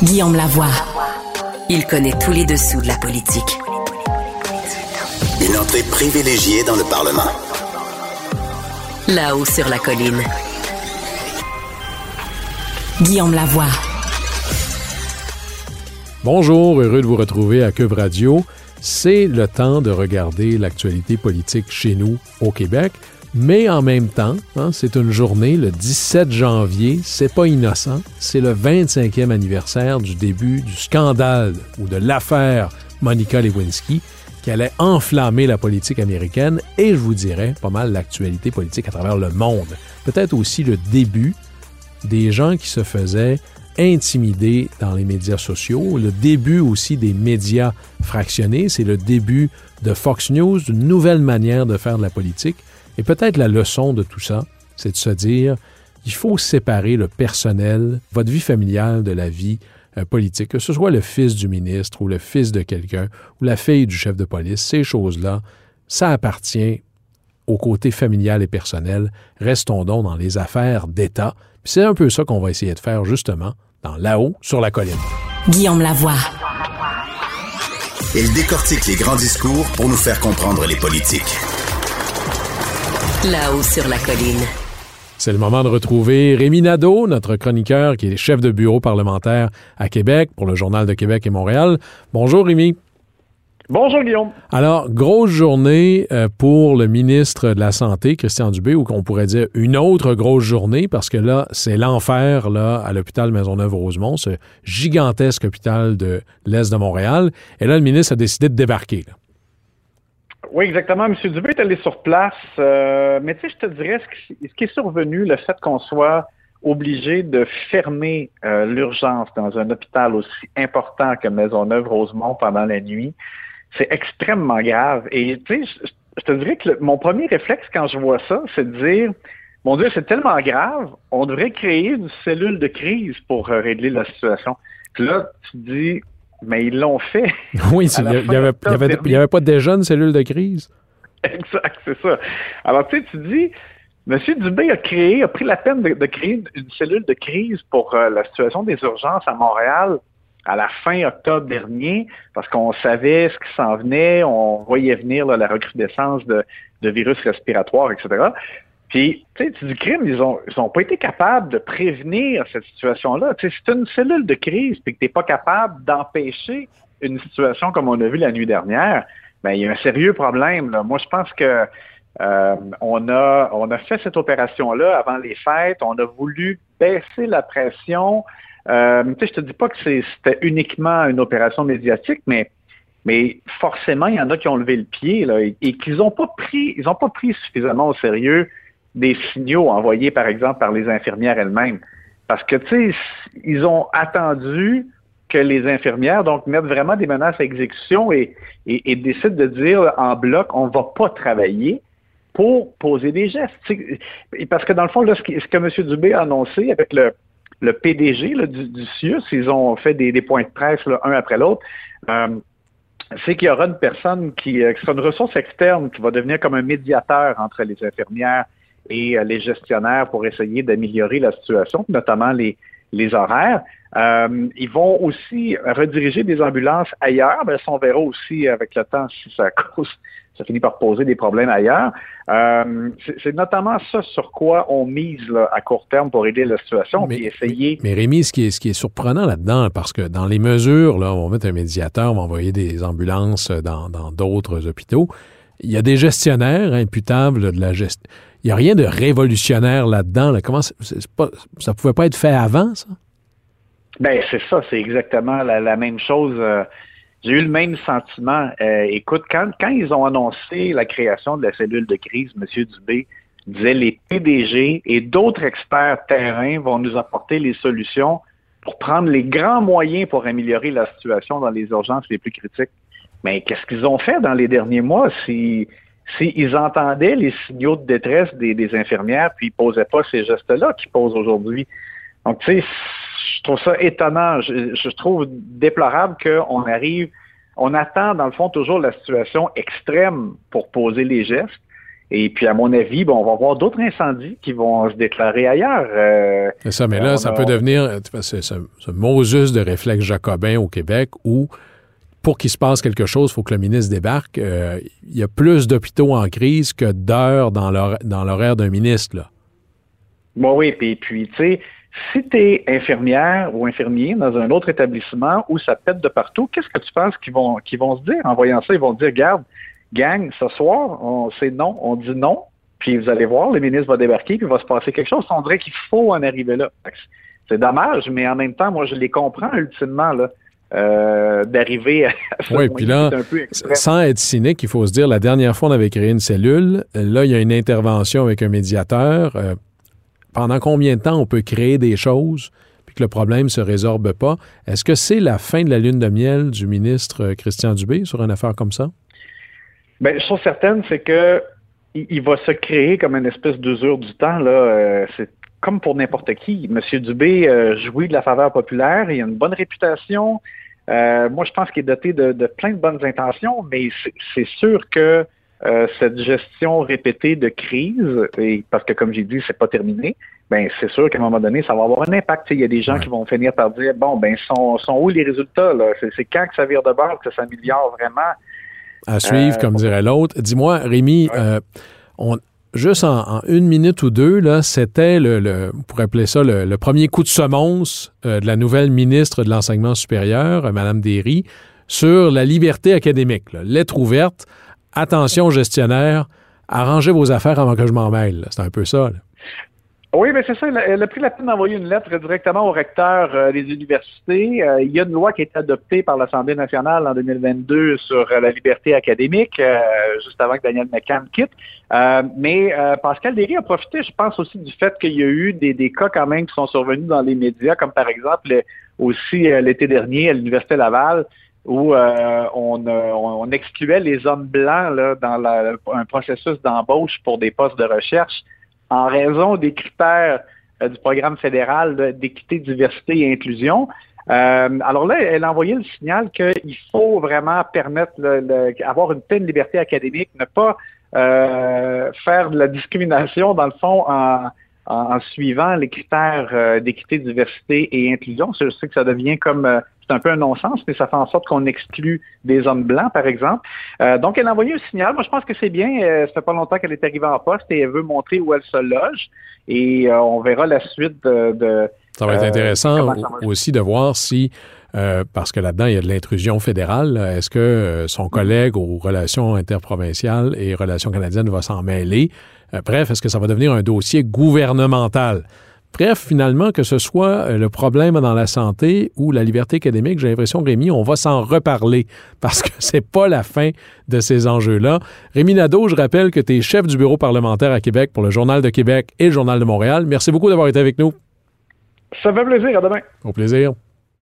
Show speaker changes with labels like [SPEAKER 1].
[SPEAKER 1] Guillaume Lavoie. Il connaît tous les dessous de la politique.
[SPEAKER 2] Une entrée privilégiée dans le Parlement.
[SPEAKER 1] Là-haut sur la colline. Guillaume Lavoie.
[SPEAKER 3] Bonjour, heureux de vous retrouver à Cube Radio. C'est le temps de regarder l'actualité politique chez nous au Québec. Mais en même temps, hein, c'est une journée, le 17 janvier, c'est pas innocent, c'est le 25e anniversaire du début du scandale ou de l'affaire Monica Lewinsky qui allait enflammer la politique américaine et je vous dirais pas mal l'actualité politique à travers le monde. Peut-être aussi le début des gens qui se faisaient intimider dans les médias sociaux, le début aussi des médias fractionnés, c'est le début de Fox News, d'une nouvelle manière de faire de la politique. Et peut-être la leçon de tout ça, c'est de se dire, il faut séparer le personnel, votre vie familiale de la vie euh, politique, que ce soit le fils du ministre ou le fils de quelqu'un ou la fille du chef de police, ces choses-là, ça appartient au côté familial et personnel. Restons donc dans les affaires d'État. C'est un peu ça qu'on va essayer de faire justement dans là-haut sur la colline.
[SPEAKER 1] Guillaume Lavoie.
[SPEAKER 2] Il décortique les grands discours pour nous faire comprendre les politiques.
[SPEAKER 1] Là-haut sur la colline.
[SPEAKER 3] C'est le moment de retrouver Rémi Nadeau, notre chroniqueur qui est chef de bureau parlementaire à Québec pour le Journal de Québec et Montréal. Bonjour Rémi.
[SPEAKER 4] Bonjour Guillaume.
[SPEAKER 3] Alors, grosse journée euh, pour le ministre de la Santé, Christian Dubé, ou qu'on pourrait dire une autre grosse journée, parce que là, c'est l'enfer là à l'hôpital Maisonneuve-Rosemont, ce gigantesque hôpital de l'Est de Montréal. Et là, le ministre a décidé de débarquer. Là.
[SPEAKER 4] Oui, exactement. M. Dubé est allé sur place. Euh, mais tu sais, je te dirais, ce qui, est survenu, le fait qu'on soit obligé de fermer euh, l'urgence dans un hôpital aussi important que Maisonneuve-Rosemont pendant la nuit, c'est extrêmement grave. Et tu sais, je, te dirais que mon premier réflexe quand je vois ça, c'est de dire, mon Dieu, c'est tellement grave, on devrait créer une cellule de crise pour euh, régler la situation. Puis là, tu dis, mais ils l'ont fait.
[SPEAKER 3] Oui, il n'y avait, avait, pas déjà une cellule de crise.
[SPEAKER 4] Exact, c'est ça. Alors, tu sais, tu dis, M. Dubé a créé, a pris la peine de, créer une cellule de crise pour euh, la situation des urgences à Montréal à la fin octobre dernier, parce qu'on savait ce qui s'en venait, on voyait venir la recrudescence de, de virus respiratoires, etc. Puis, tu sais, du crime, ils ont, ils ont pas été capables de prévenir cette situation-là. Tu sais, c'est une cellule de crise, puis que t'es pas capable d'empêcher une situation comme on a vu la nuit dernière, ben il y a un sérieux problème. Là. Moi, je pense que euh, on a on a fait cette opération-là avant les fêtes. On a voulu baisser la pression. Euh, tu sais, je te dis pas que c'était uniquement une opération médiatique, mais mais forcément, il y en a qui ont levé le pied là, et, qu'ils n'ont pas pris, ils ont pas pris suffisamment au sérieux des signaux envoyés, par exemple, par les infirmières elles-mêmes. Parce que, tu sais, ils ont attendu que les infirmières donc mettent vraiment des menaces à exécution et, et, décident de dire en bloc, on ne va pas travailler pour poser des gestes. Parce que dans le fond, là, ce, que, M. Dubé a annoncé avec le, le PDG du, du CIUS, ils ont fait des, points de presse un après l'autre, euh, c'est qu'il y aura une personne qui, euh, qui sera une ressource externe qui va devenir comme un médiateur entre les infirmières et euh, les gestionnaires pour essayer d'améliorer la situation, notamment les, les horaires. Euh, ils vont aussi rediriger des ambulances ailleurs. mais ça, on verra aussi avec le temps si ça cause, ça finit par poser des problèmes ailleurs. Euh, c'est notamment ça sur quoi on mise à court terme pour aider la situation, mais, essayer.
[SPEAKER 3] Mais, Rémi, ce qui est, ce qui est surprenant là-dedans, parce que dans les mesures, là, on va mettre un médiateur, on va envoyer des ambulances dans d'autres hôpitaux. Il y a des gestionnaires imputables de la gestion il n'y a rien de révolutionnaire là-dedans. Comment pas, ça pouvait pas être fait avant, ça?
[SPEAKER 4] Ben c'est ça, c'est exactement la, même chose. Euh, j'ai eu le même sentiment. Euh, écoute, quand, quand ils ont annoncé la création de la cellule de crise, M. Dubé disait les PDG et d'autres experts terrain vont nous apporter les solutions pour prendre les grands moyens pour améliorer la situation dans les urgences les plus critiques. Mais qu'est-ce qu'ils ont fait dans les derniers mois? S'ils entendaient les signaux de détresse des, infirmières, puis ils posaient pas ces gestes-là qu'ils posent aujourd'hui. Donc, tu sais, je trouve ça étonnant. Je, trouve déplorable qu'on arrive, on attend, dans le fond, toujours la situation extrême pour poser les gestes. Et puis, à mon avis, bon, on va voir d'autres incendies qui vont se déclarer ailleurs. Euh,
[SPEAKER 3] c'est ça, mais là, ça peut devenir ce, ce, ce Moses de réflexe jacobin au Québec où pour qu'il se passe quelque chose, il faut que le ministre débarque. Euh, il y a plus d'hôpitaux en crise que d'heures dans l'horaire d'un ministre. Là.
[SPEAKER 4] Oui, puis, puis tu sais, si tu es infirmière ou infirmier dans un autre établissement où ça pète de partout, qu'est-ce que tu penses qu'ils vont, vont se dire? En voyant ça? Ils vont dire, regarde, gang, ce soir, c'est non, on dit non, puis vous allez voir, le ministre va débarquer, puis va se passer quelque chose. On dirait qu'il faut en arriver là. C'est dommage, mais en même temps, moi, je les comprends ultimement, là. Euh, d'arriver à
[SPEAKER 3] ce Oui, puis là, sans être cynique, il faut se dire, la dernière fois, on avait créé une cellule. Là, il y a une intervention avec un médiateur. Euh, pendant combien de temps on peut créer des choses puis que le problème ne se résorbe pas? Est-ce que c'est la fin de la lune de miel du ministre euh, Christian Dubé sur une affaire comme ça?
[SPEAKER 4] Bien, chose certaine, c'est que il, va se créer comme une espèce d'usure du temps. Là. c'est comme pour n'importe qui. M. Dubé euh, jouit de la faveur populaire, il a une bonne réputation. Euh, moi, je pense qu'il est doté de, plein de bonnes intentions, mais c'est sûr que euh, cette gestion répétée de crise, et parce que comme j'ai dit, c'est pas terminé, ben c'est sûr qu'à un moment donné, ça va avoir un impact. Il y a des gens qui vont finir par dire bon, ben sont, sont où les résultats C'est quand que ça vire de bord que ça améliore vraiment?
[SPEAKER 3] À suivre, comme dirait l'autre. Dis-moi, Rémi, on, juste en, une minute ou deux, là, c'était le, pourrait appeler ça le, premier coup de semonce euh, de la nouvelle ministre de l'enseignement supérieur, euh, Mme Derry, sur la liberté académique. Lettre ouverte, attention gestionnaire, arrangez vos affaires avant que je m'en mêle. C'est un peu ça.
[SPEAKER 4] Oui, mais c'est ça. Elle a pris la peine d'envoyer une lettre directement au recteur euh, des universités. Euh, il y a une loi qui a été adoptée par l'Assemblée nationale en 2022 sur euh, la liberté académique, juste avant que Daniel McCann quitte. mais Pascal Derry a profité, je pense, aussi du fait qu'il y a eu des, cas quand même qui sont survenus dans les médias, comme par exemple aussi l'été dernier à l'Université Laval, où on, on, excluait les hommes blancs là, dans un processus d'embauche pour des postes de recherche en raison des critères euh, du programme fédéral d'équité, diversité et inclusion. Euh, alors là, elle a envoyé le signal qu'il faut vraiment permettre le, avoir une pleine liberté académique, ne pas euh, faire de la discrimination, dans le fond, en, en, suivant les critères d'équité, diversité et inclusion. Je sais que ça devient comme c'est un peu un non-sens, mais ça fait en sorte qu'on exclut des hommes blancs, par exemple. Euh, donc, elle a envoyé un signal. Moi, je pense que c'est bien. Euh, ça fait pas longtemps qu'elle est arrivée en poste et elle veut montrer où elle se loge. Et euh, on verra la suite de...
[SPEAKER 3] ça va être intéressant aussi de voir si... parce que là-dedans, il y a de l'intrusion fédérale. Est-ce que son collègue aux relations interprovinciales et relations canadiennes va s'en mêler? Bref, est-ce que ça va devenir un dossier gouvernemental? Bref, finalement, que ce soit euh, le problème dans la santé ou la liberté académique, j'ai l'impression, Rémi, on va s'en reparler parce que c'est pas la fin de ces enjeux-là. Rémi Nadeau, je rappelle que tu es chef du bureau parlementaire à Québec pour le Journal de Québec et le Journal de Montréal. Merci beaucoup d'avoir été avec nous.
[SPEAKER 4] Ça fait plaisir. À demain.
[SPEAKER 3] Au plaisir.